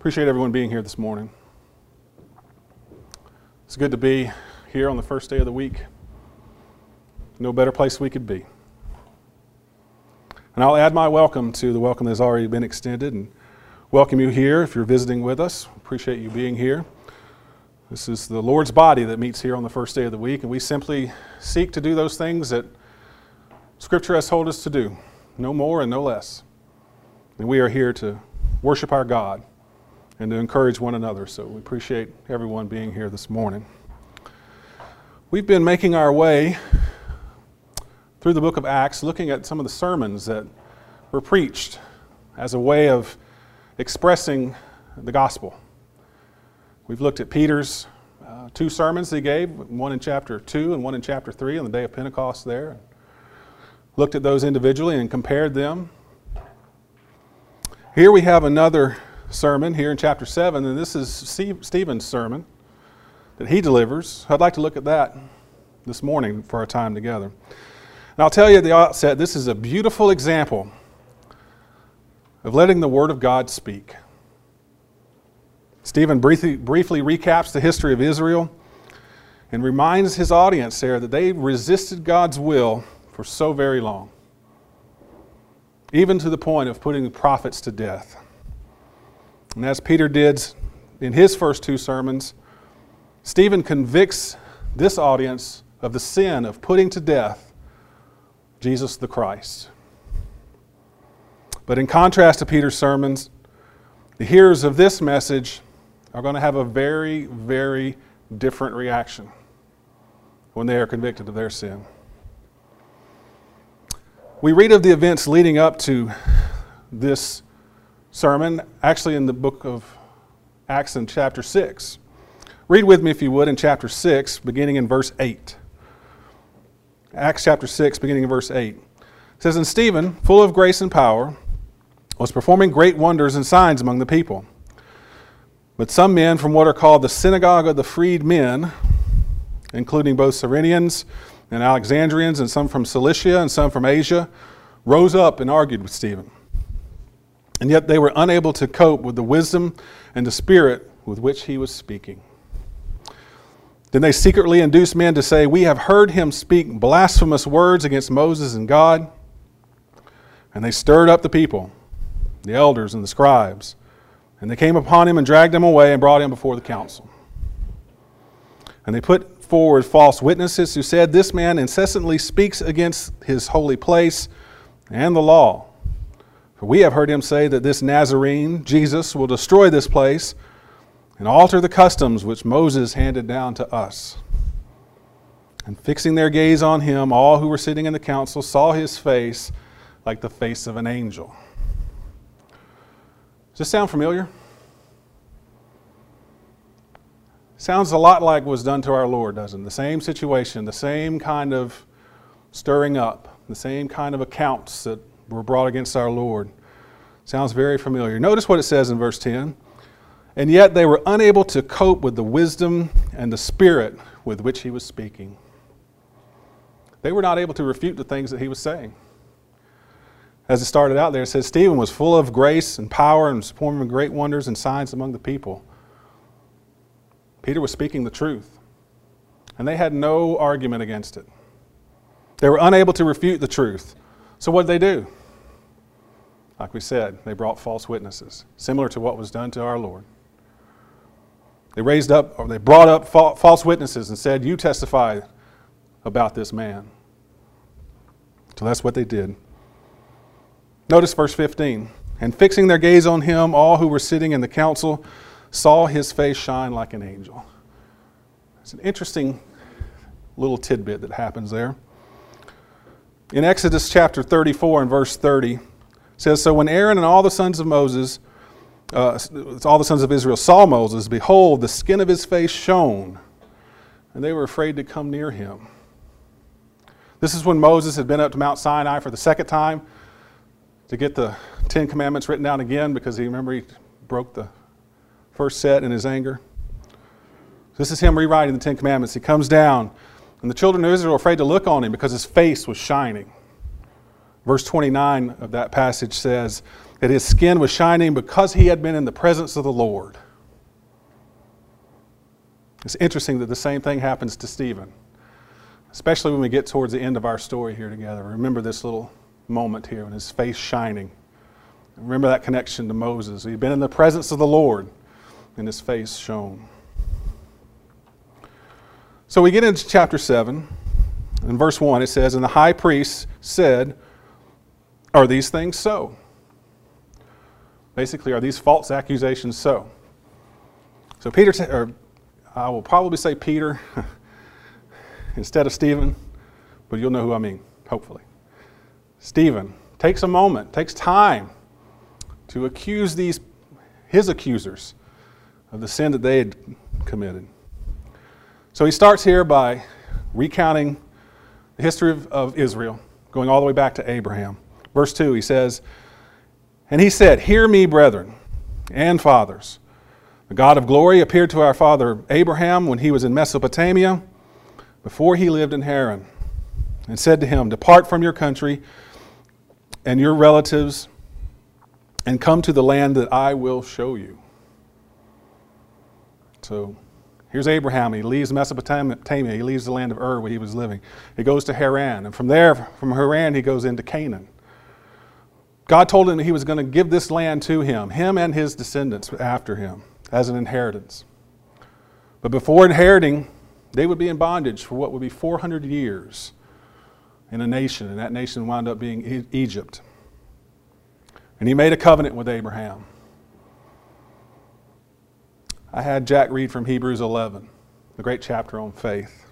Appreciate everyone being here this morning. It's good to be here on the first day of the week. No better place we could be. And I'll add my welcome to the welcome that's already been extended and welcome you here if you're visiting with us. Appreciate you being here. This is the Lord's body that meets here on the first day of the week, and we simply seek to do those things that Scripture has told us to do, no more and no less. And we are here to worship our God and to encourage one another. So we appreciate everyone being here this morning. We've been making our way through the book of Acts, looking at some of the sermons that were preached as a way of expressing the gospel. We've looked at Peter's uh, two sermons he gave, one in chapter 2 and one in chapter 3 on the day of Pentecost there. Looked at those individually and compared them. Here we have another sermon here in chapter 7, and this is Stephen's sermon that he delivers. I'd like to look at that this morning for our time together. And I'll tell you at the outset, this is a beautiful example of letting the Word of God speak. Stephen briefly, briefly recaps the history of Israel and reminds his audience there that they resisted God's will for so very long, even to the point of putting the prophets to death. And as Peter did in his first two sermons, Stephen convicts this audience of the sin of putting to death Jesus the Christ. But in contrast to Peter's sermons, the hearers of this message are going to have a very, very different reaction when they are convicted of their sin. We read of the events leading up to this sermon, actually in the book of Acts in chapter 6. Read with me, if you would, in chapter 6, beginning in verse 8. Acts chapter 6, beginning in verse 8. It says, And Stephen, full of grace and power, was performing great wonders and signs among the people. But some men from what are called the synagogue of the freed men, including both Cyrenians and Alexandrians, and some from Cilicia and some from Asia, rose up and argued with Stephen. And yet they were unable to cope with the wisdom and the spirit with which he was speaking. Then they secretly induced men to say, We have heard him speak blasphemous words against Moses and God. And they stirred up the people, the elders and the scribes. And they came upon him and dragged him away and brought him before the council. And they put forward false witnesses who said, This man incessantly speaks against his holy place and the law. For we have heard him say that this Nazarene, Jesus, will destroy this place and alter the customs which Moses handed down to us. And fixing their gaze on him, all who were sitting in the council saw his face like the face of an angel. Does this sound familiar? Sounds a lot like was done to our Lord, doesn't it? The same situation, the same kind of stirring up, the same kind of accounts that were brought against our Lord. Sounds very familiar. Notice what it says in verse 10. And yet they were unable to cope with the wisdom and the spirit with which he was speaking. They were not able to refute the things that he was saying. As it started out there, it says Stephen was full of grace and power and performing great wonders and signs among the people. Peter was speaking the truth, and they had no argument against it. They were unable to refute the truth. So what did they do? Like we said, they brought false witnesses, similar to what was done to our Lord. They raised up, or they brought up false witnesses and said, You testify about this man. So that's what they did. Notice verse 15. And fixing their gaze on him, all who were sitting in the council saw his face shine like an angel. It's an interesting little tidbit that happens there. In Exodus chapter 34 and verse 30, it says, So when Aaron and all the sons of Moses, uh, all the sons of Israel saw Moses, behold, the skin of his face shone, and they were afraid to come near him. This is when Moses had been up to Mount Sinai for the second time to get the Ten Commandments written down again because he remember he broke the first set in his anger. This is him rewriting the Ten Commandments. He comes down and the children of Israel are afraid to look on him because his face was shining. Verse 29 of that passage says, that his skin was shining because he had been in the presence of the Lord. It's interesting that the same thing happens to Stephen, especially when we get towards the end of our story here together. Remember this little moment here when his face shining. Remember that connection to Moses. He'd been in the presence of the Lord and his face shone. So we get into chapter 7. In verse 1, it says, And the high priest said, Are these things so? Basically, are these false accusations so? So Peter, or I will probably say Peter instead of Stephen, but you'll know who I mean, hopefully. Stephen takes a moment, takes time to accuse these, his accusers, of the sin that they had committed. So he starts here by recounting the history of, of Israel, going all the way back to Abraham. Verse 2, he says, And he said, Hear me, brethren and fathers. The God of glory appeared to our father Abraham when he was in Mesopotamia, before he lived in Haran, and said to him, Depart from your country and your relatives and come to the land that I will show you. So here's Abraham. He leaves Mesopotamia. He leaves the land of Ur where he was living. He goes to Haran. And from there, from Haran, he goes into Canaan. God told him that he was going to give this land to him, him and his descendants after him, as an inheritance. But before inheriting, they would be in bondage for what would be 400 years in a nation, and that nation wound up being Egypt. And he made a covenant with Abraham. I had Jack read from Hebrews 11, the great chapter on faith.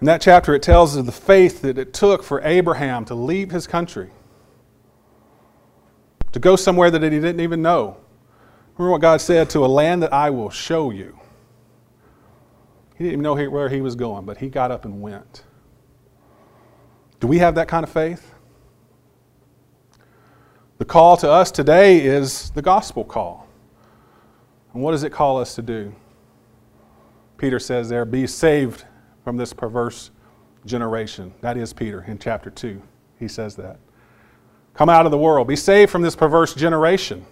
In that chapter, it tells of the faith that it took for Abraham to leave his country, to go somewhere that he didn't even know. Remember what God said to a land that I will show you. He didn't even know where he was going, but he got up and went. Do we have that kind of faith? The call to us today is the gospel call. And what does it call us to do? Peter says there, be saved from this perverse generation. That is Peter in chapter 2. He says that. Come out of the world. Be saved from this perverse generation.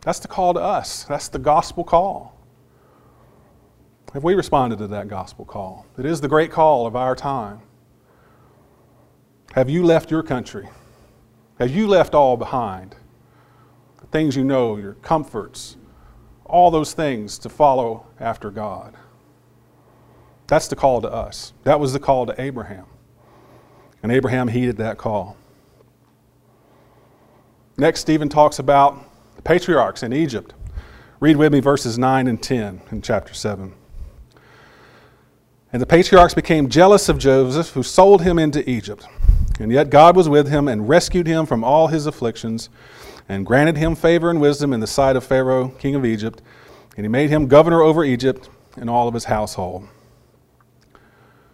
That's the call to us. That's the gospel call. Have we responded to that gospel call? It is the great call of our time. Have you left your country? Have you left all behind? The things you know, your comforts, all those things to follow after God. That's the call to us. That was the call to Abraham. And Abraham heeded that call. Next, Stephen talks about the patriarchs in Egypt. Read with me verses 9 and 10 in chapter 7. And the patriarchs became jealous of Joseph, who sold him into Egypt. And yet God was with him and rescued him from all his afflictions and granted him favor and wisdom in the sight of Pharaoh, king of Egypt, and he made him governor over Egypt and all of his household.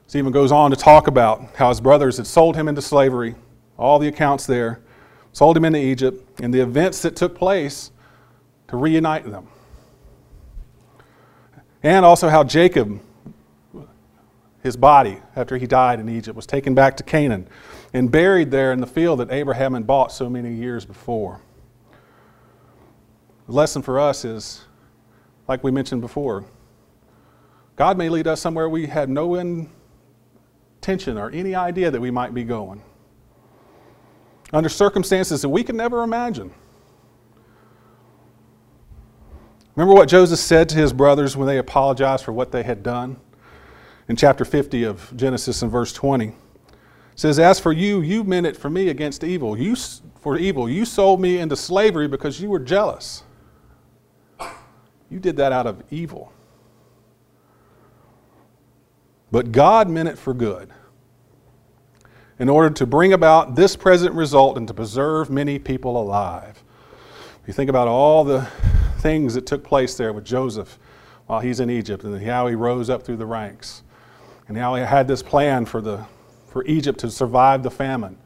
Stephen goes on to talk about how his brothers had sold him into slavery, all the accounts there, sold him into Egypt, and the events that took place to reunite them. And also how Jacob, his body, after he died in Egypt, was taken back to Canaan and buried there in the field that Abraham had bought so many years before. The lesson for us is, like we mentioned before, God may lead us somewhere we had no intention or any idea that we might be going. Under circumstances that we could never imagine. Remember what Joseph said to his brothers when they apologized for what they had done? In chapter 50 of Genesis and verse 20. It says, As for you, you meant it for me against evil. You, for evil. You sold me into slavery because you were jealous. You did that out of evil. But God meant it for good in order to bring about this present result and to preserve many people alive. You think about all the things that took place there with Joseph while he's in Egypt and how he rose up through the ranks and how he had this plan for, the, for Egypt to survive the famine.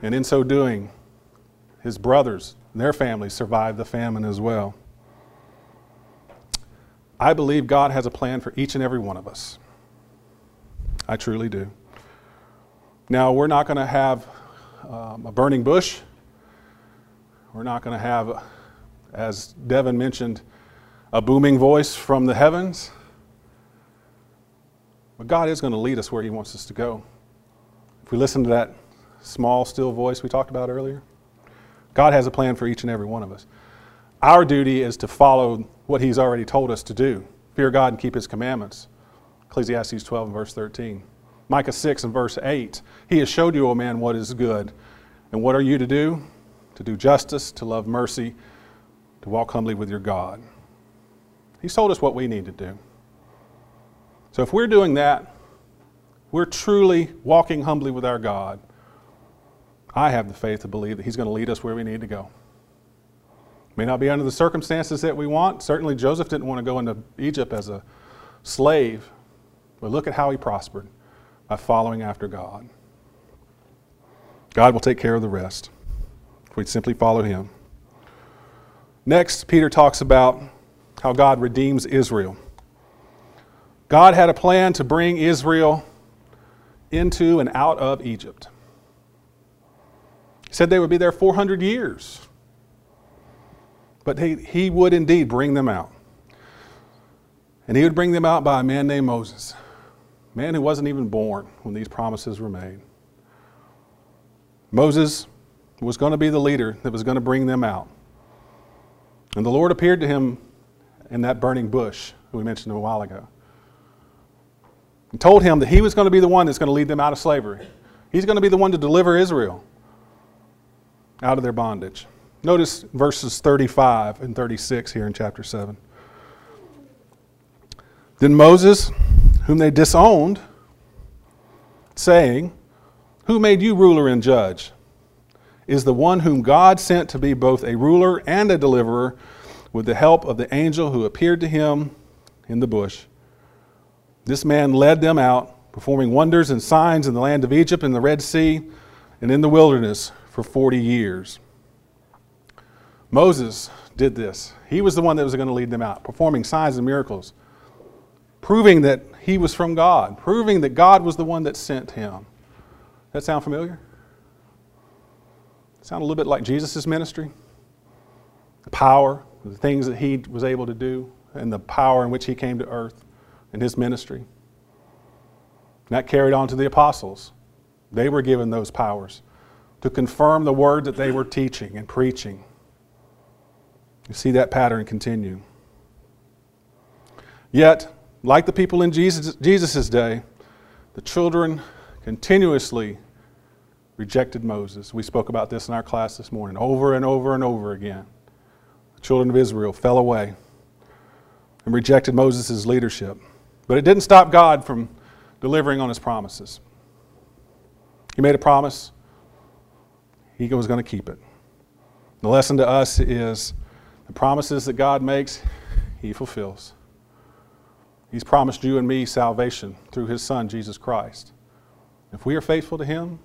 And in so doing, his brothers and their families survived the famine as well. I believe God has a plan for each and every one of us. I truly do. Now, we're not going to have um, a burning bush. We're not going to have, as Devin mentioned, a booming voice from the heavens. But God is going to lead us where He wants us to go. If we listen to that small, still voice we talked about earlier, God has a plan for each and every one of us. Our duty is to follow what He's already told us to do fear God and keep His commandments. Ecclesiastes 12 and verse 13. Micah 6 and verse 8. He has showed you, O man, what is good. And what are you to do? To do justice, to love mercy, to walk humbly with your God. He's told us what we need to do. So if we're doing that, we're truly walking humbly with our God. I have the faith to believe that He's going to lead us where we need to go. May not be under the circumstances that we want. Certainly, Joseph didn't want to go into Egypt as a slave, but look at how he prospered by following after God. God will take care of the rest if we simply follow Him. Next, Peter talks about how God redeems Israel. God had a plan to bring Israel into and out of Egypt. He said they would be there 400 years. But he, he would indeed bring them out. And he would bring them out by a man named Moses, man who wasn't even born when these promises were made. Moses was going to be the leader that was going to bring them out. And the Lord appeared to him in that burning bush we mentioned a while ago. And told him that he was going to be the one that's going to lead them out of slavery. He's going to be the one to deliver Israel out of their bondage. Notice verses 35 and 36 here in chapter 7. Then Moses, whom they disowned, saying, Who made you ruler and judge? is the one whom God sent to be both a ruler and a deliverer with the help of the angel who appeared to him in the bush. This man led them out, performing wonders and signs in the land of Egypt and the Red Sea and in the wilderness for 40 years. Moses did this. He was the one that was going to lead them out, performing signs and miracles, proving that he was from God, proving that God was the one that sent him. That sound familiar? Sound a little bit like Jesus' ministry? The power, the things that he was able to do, and the power in which he came to earth and his ministry. And that carried on to the apostles. They were given those powers to confirm the word that they were teaching and preaching. You see that pattern continue. Yet, like the people in Jesus' Jesus' day, the children continuously rejected Moses. We spoke about this in our class this morning over and over and over again. The children of Israel fell away and rejected Moses' leadership. But it didn't stop God from delivering on his promises. He made a promise, he was going to keep it. The lesson to us is the promises that God makes, He fulfills. He's promised you and me salvation through His Son, Jesus Christ. If we are faithful to Him,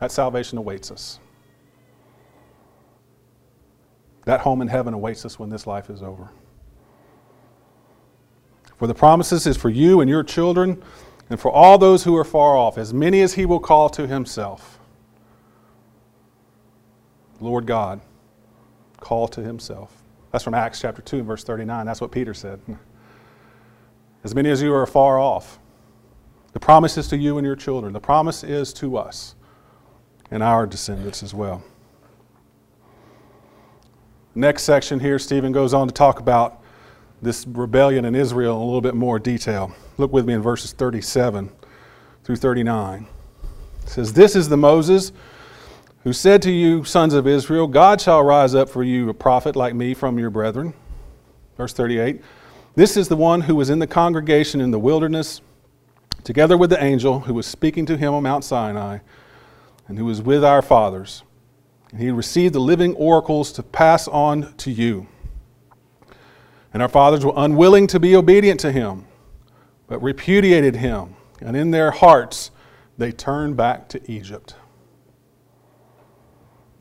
that salvation awaits us. That home in heaven awaits us when this life is over. For the promises is for you and your children, and for all those who are far off, as many as He will call to Himself. Lord God, call to himself. That's from Acts chapter 2, verse 39. That's what Peter said. As many as you are far off, the promise is to you and your children. The promise is to us and our descendants as well. Next section here, Stephen goes on to talk about this rebellion in Israel in a little bit more detail. Look with me in verses 37 through 39. It says, This is the Moses who said to you, sons of Israel, God shall rise up for you a prophet like me from your brethren. Verse 38 This is the one who was in the congregation in the wilderness, together with the angel who was speaking to him on Mount Sinai, and who was with our fathers. And he received the living oracles to pass on to you. And our fathers were unwilling to be obedient to him, but repudiated him, and in their hearts they turned back to Egypt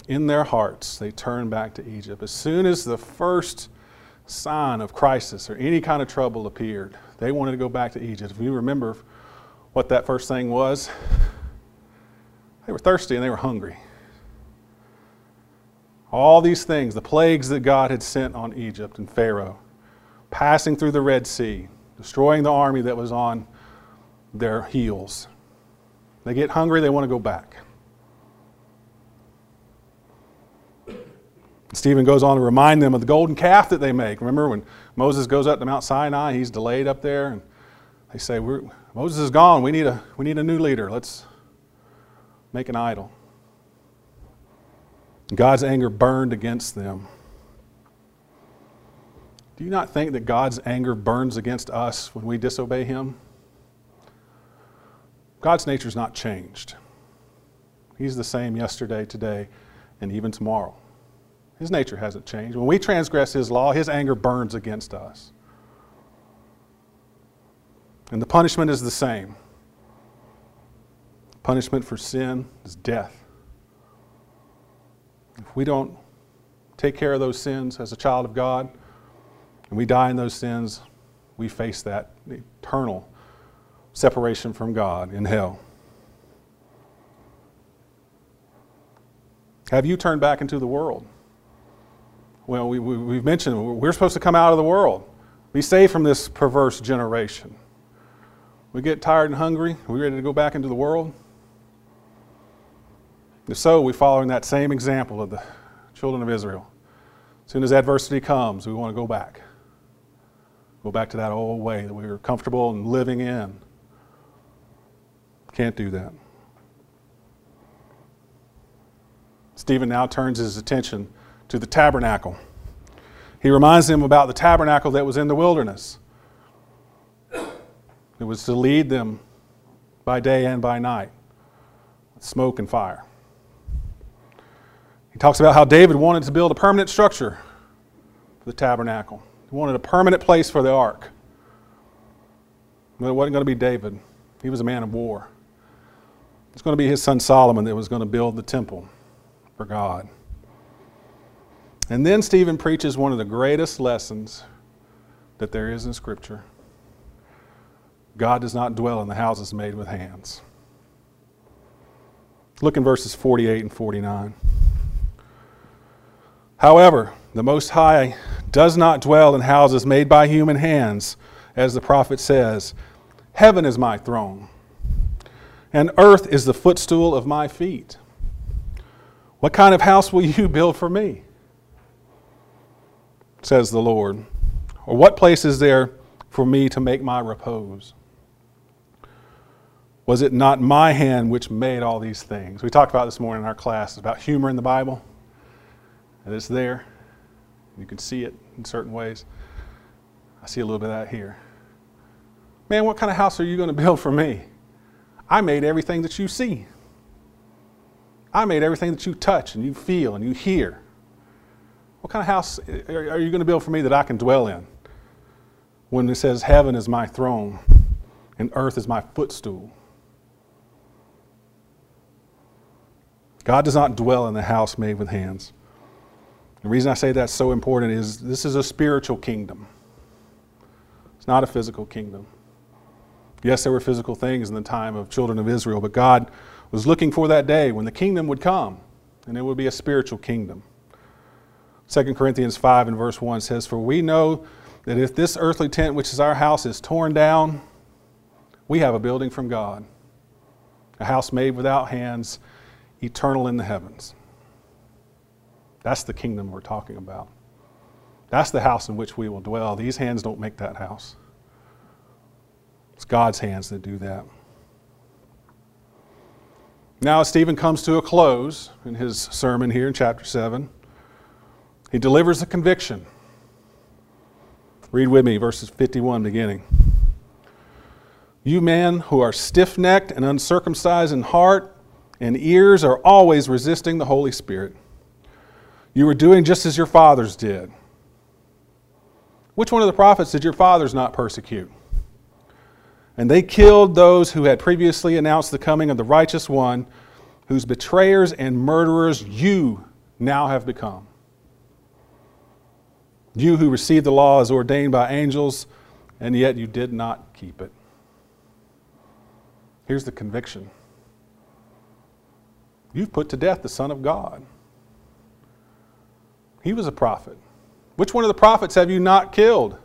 in their hearts, they turned back to Egypt. As soon as the first sign of crisis or any kind of trouble appeared, they wanted to go back to Egypt. If you remember what that first thing was, they were thirsty and they were hungry. All these things, the plagues that God had sent on Egypt and Pharaoh, passing through the Red Sea, destroying the army that was on their heels. They get hungry, they want to go back. Stephen goes on to remind them of the golden calf that they make. Remember when Moses goes up to Mount Sinai, he's delayed up there, and they say, Moses is gone. We need, a, we need a new leader. Let's make an idol. God's anger burned against them. Do you not think that God's anger burns against us when we disobey Him? God's nature is not changed. He's the same yesterday, today, and even tomorrow. His nature hasn't changed. When we transgress His law, His anger burns against us. And the punishment is the same. Punishment for sin is death. If we don't take care of those sins as a child of God, and we die in those sins, we face that eternal separation from God in hell. Have you turned back into the world? Well, we, we, we've mentioned we're supposed to come out of the world, be saved from this perverse generation. We get tired and hungry, are we ready to go back into the world? If so, we're following that same example of the children of Israel. As soon as adversity comes, we want to go back. Go back to that old way that we were comfortable and living in. Can't do that. Stephen now turns his attention to the tabernacle. He reminds them about the tabernacle that was in the wilderness. It was to lead them by day and by night, smoke and fire. He talks about how David wanted to build a permanent structure for the tabernacle. He wanted a permanent place for the ark. But it wasn't going to be David. He was a man of war. It's going to be his son Solomon that was going to build the temple for God. And then Stephen preaches one of the greatest lessons that there is in Scripture God does not dwell in the houses made with hands. Look in verses 48 and 49. However, the Most High does not dwell in houses made by human hands, as the prophet says Heaven is my throne, and earth is the footstool of my feet. What kind of house will you build for me? Says the Lord. Or what place is there for me to make my repose? Was it not my hand which made all these things? We talked about this morning in our class about humor in the Bible and it's there. You can see it in certain ways. I see a little bit of that here. Man, what kind of house are you going to build for me? I made everything that you see. I made everything that you touch and you feel and you hear. What kind of house are you going to build for me that I can dwell in? When it says, Heaven is my throne and earth is my footstool. God does not dwell in the house made with hands. The reason I say that's so important is this is a spiritual kingdom. It's not a physical kingdom. Yes, there were physical things in the time of children of Israel, but God was looking for that day when the kingdom would come, and it would be a spiritual kingdom. 2 Corinthians 5 and verse 1 says, For we know that if this earthly tent, which is our house, is torn down, we have a building from God, a house made without hands, eternal in the heavens. That's the kingdom we're talking about. That's the house in which we will dwell. These hands don't make that house. It's God's hands that do that. Now, Stephen comes to a close in his sermon here in chapter 7, he delivers a conviction. Read with me verses 51 beginning. You men who are stiff necked and uncircumcised in heart and ears are always resisting the Holy Spirit. You were doing just as your fathers did. Which one of the prophets did your fathers not persecute? And they killed those who had previously announced the coming of the righteous one, whose betrayers and murderers you now have become. You who received the law as ordained by angels, and yet you did not keep it. Here's the conviction – you've put to death the Son of God. He was a prophet. Which one of the prophets have you not killed?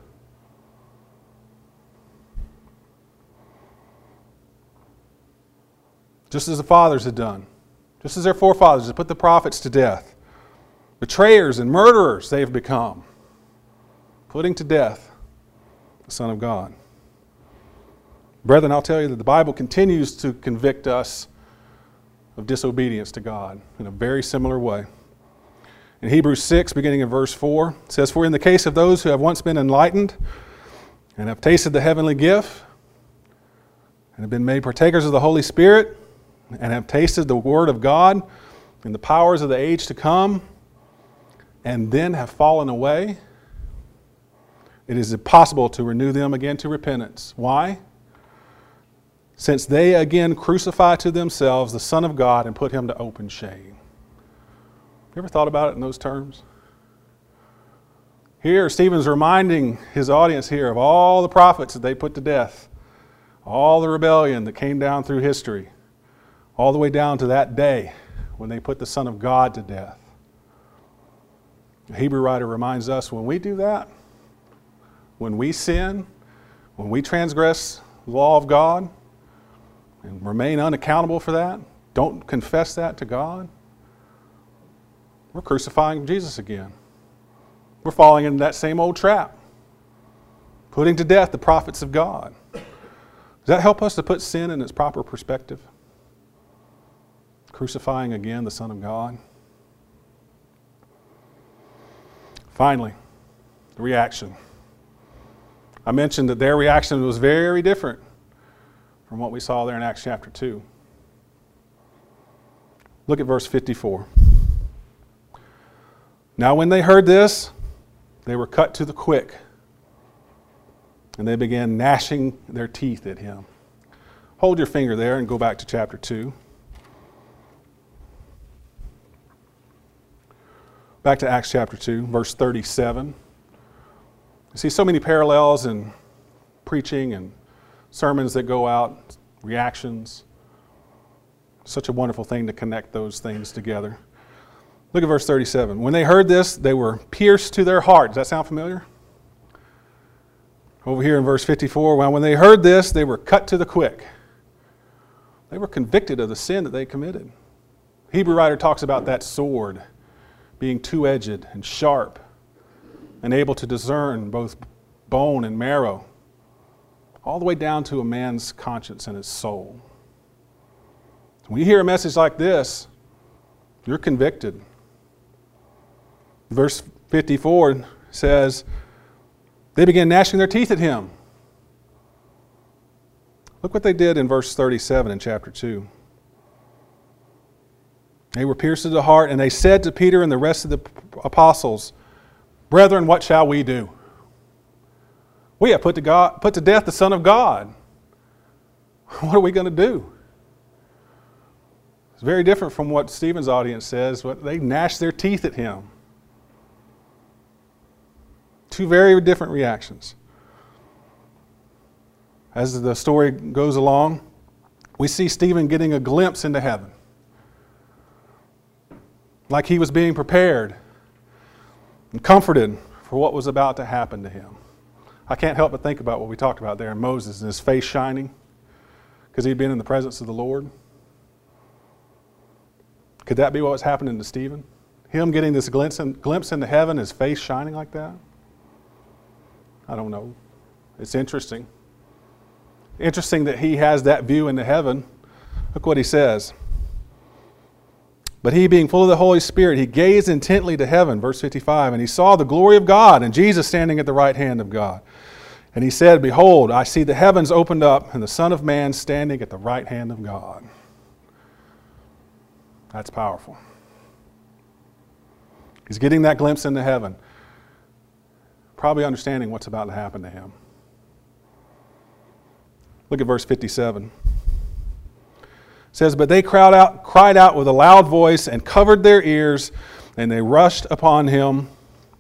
Just as the fathers had done, just as their forefathers had put the prophets to death. Betrayers and murderers they have become, putting to death the Son of God. Brethren, I'll tell you that the Bible continues to convict us of disobedience to God in a very similar way. In Hebrews 6, beginning in verse 4, it says, For in the case of those who have once been enlightened and have tasted the heavenly gift and have been made partakers of the Holy Spirit and have tasted the Word of God and the powers of the age to come and then have fallen away, it is impossible to renew them again to repentance. Why? Since they again crucify to themselves the Son of God and put him to open shame. You ever thought about it in those terms? Here, Stephen's reminding his audience here of all the prophets that they put to death, all the rebellion that came down through history, all the way down to that day when they put the Son of God to death. The Hebrew writer reminds us when we do that, when we sin, when we transgress the law of God, and remain unaccountable for that, don't confess that to God, we're crucifying Jesus again. We're falling into that same old trap, putting to death the prophets of God. Does that help us to put sin in its proper perspective? Crucifying again the Son of God. Finally, the reaction. I mentioned that their reaction was very different from what we saw there in Acts chapter 2. Look at verse 54. Now, when they heard this, they were cut to the quick, and they began gnashing their teeth at him. Hold your finger there and go back to chapter 2. Back to Acts chapter 2, verse 37. You see so many parallels in preaching and sermons that go out, reactions. Such a wonderful thing to connect those things together. Look at verse 37. When they heard this, they were pierced to their heart. Does that sound familiar? Over here in verse 54, well, when they heard this, they were cut to the quick. They were convicted of the sin that they committed. Hebrew writer talks about that sword being two edged and sharp and able to discern both bone and marrow, all the way down to a man's conscience and his soul. When you hear a message like this, you're convicted. Verse 54 says, They began gnashing their teeth at him. Look what they did in verse 37 in chapter 2. They were pierced to the heart, and they said to Peter and the rest of the apostles, Brethren, what shall we do? We have put to, God, put to death the Son of God. What are we going to do? It's very different from what Stephen's audience says. but They gnash their teeth at him. Two very different reactions. As the story goes along, we see Stephen getting a glimpse into heaven. Like he was being prepared and comforted for what was about to happen to him. I can't help but think about what we talked about there in Moses and his face shining because he'd been in the presence of the Lord. Could that be what was happening to Stephen? Him getting this glimpse, in, glimpse into heaven, his face shining like that? I don't know. It's interesting. Interesting that he has that view into heaven. Look what he says. But he, being full of the Holy Spirit, he gazed intently to heaven, verse 55, and he saw the glory of God and Jesus standing at the right hand of God. And he said, Behold, I see the heavens opened up and the Son of Man standing at the right hand of God. That's powerful. He's getting that glimpse into heaven probably understanding what's about to happen to him. Look at verse 57. Says, But they cried out, cried out with a loud voice and covered their ears, and they rushed upon him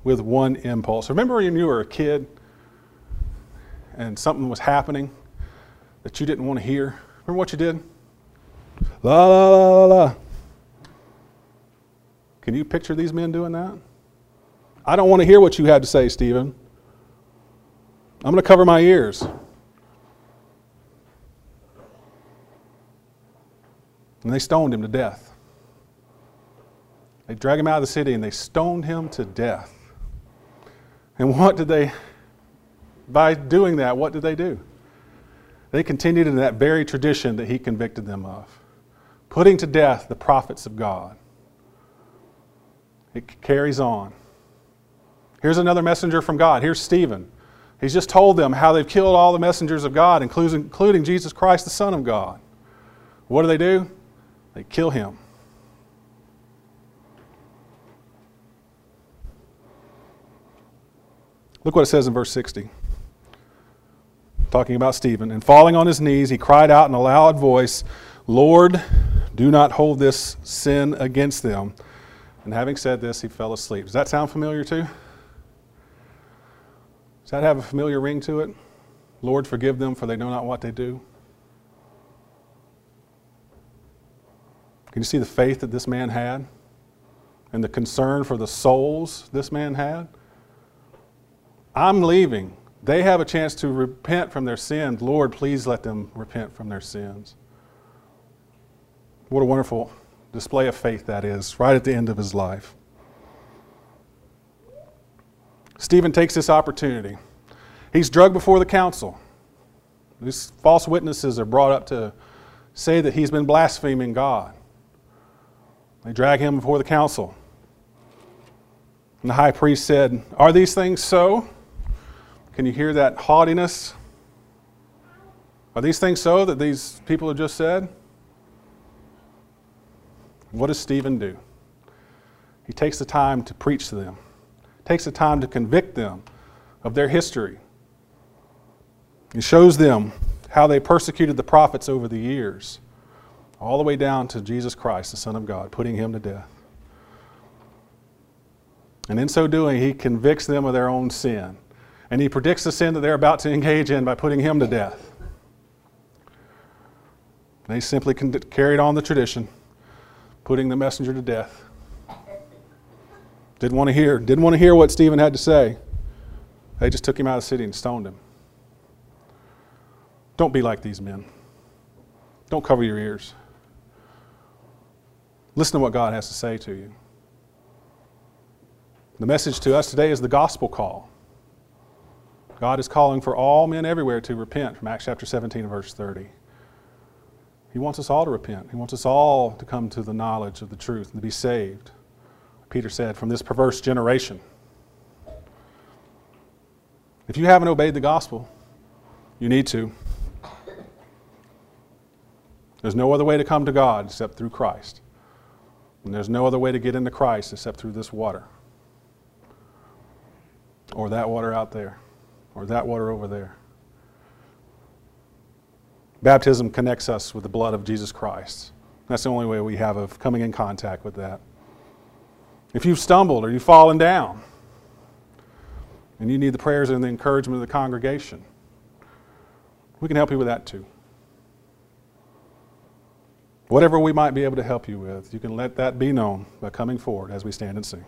with one impulse. Remember when you were a kid and something was happening that you didn't want to hear? Remember what you did? La la la la la. Can you picture these men doing that? I don't want to hear what you had to say, Stephen. I'm going to cover my ears. And they stoned him to death. They dragged him out of the city and they stoned him to death. And what did they, by doing that, what did they do? They continued in that very tradition that he convicted them of, putting to death the prophets of God. It carries on. Here's another messenger from God. Here's Stephen. He's just told them how they've killed all the messengers of God, including, including Jesus Christ, the Son of God. What do they do? They kill him. Look what it says in verse 60. Talking about Stephen. And falling on his knees, he cried out in a loud voice, Lord, do not hold this sin against them. And having said this, he fell asleep. Does that sound familiar too? Does that have a familiar ring to it? Lord, forgive them, for they know not what they do. Can you see the faith that this man had? And the concern for the souls this man had? I'm leaving. They have a chance to repent from their sins. Lord, please let them repent from their sins. What a wonderful display of faith that is, right at the end of his life. Stephen takes this opportunity. He's drugged before the council. These false witnesses are brought up to say that he's been blaspheming God. They drag him before the council. And the high priest said, Are these things so? Can you hear that haughtiness? Are these things so that these people have just said? What does Stephen do? He takes the time to preach to them, takes the time to convict them of their history. He shows them how they persecuted the prophets over the years, all the way down to Jesus Christ, the Son of God, putting him to death. And in so doing, he convicts them of their own sin and he predicts the sin that they're about to engage in by putting him to death. They simply carried on the tradition, putting the messenger to death. Didn't want to hear, didn't want to hear what Stephen had to say. They just took him out of the city and stoned him. Don't be like these men. Don't cover your ears. Listen to what God has to say to you. The message to us today is the gospel call. God is calling for all men everywhere to repent from Acts chapter 17 verse 30. He wants us all to repent. He wants us all to come to the knowledge of the truth and to be saved. Peter said, from this perverse generation. If you haven't obeyed the gospel, you need to. There's no other way to come to God except through Christ. And there's no other way to get into Christ except through this water or that water out there or that water over there. Baptism connects us with the blood of Jesus Christ. That's the only way we have of coming in contact with that. If you've stumbled or you've fallen down and you need the prayers and the encouragement of the congregation, we can help you with that too. Whatever we might be able to help you with, you can let that be known by coming forward as we stand and sing.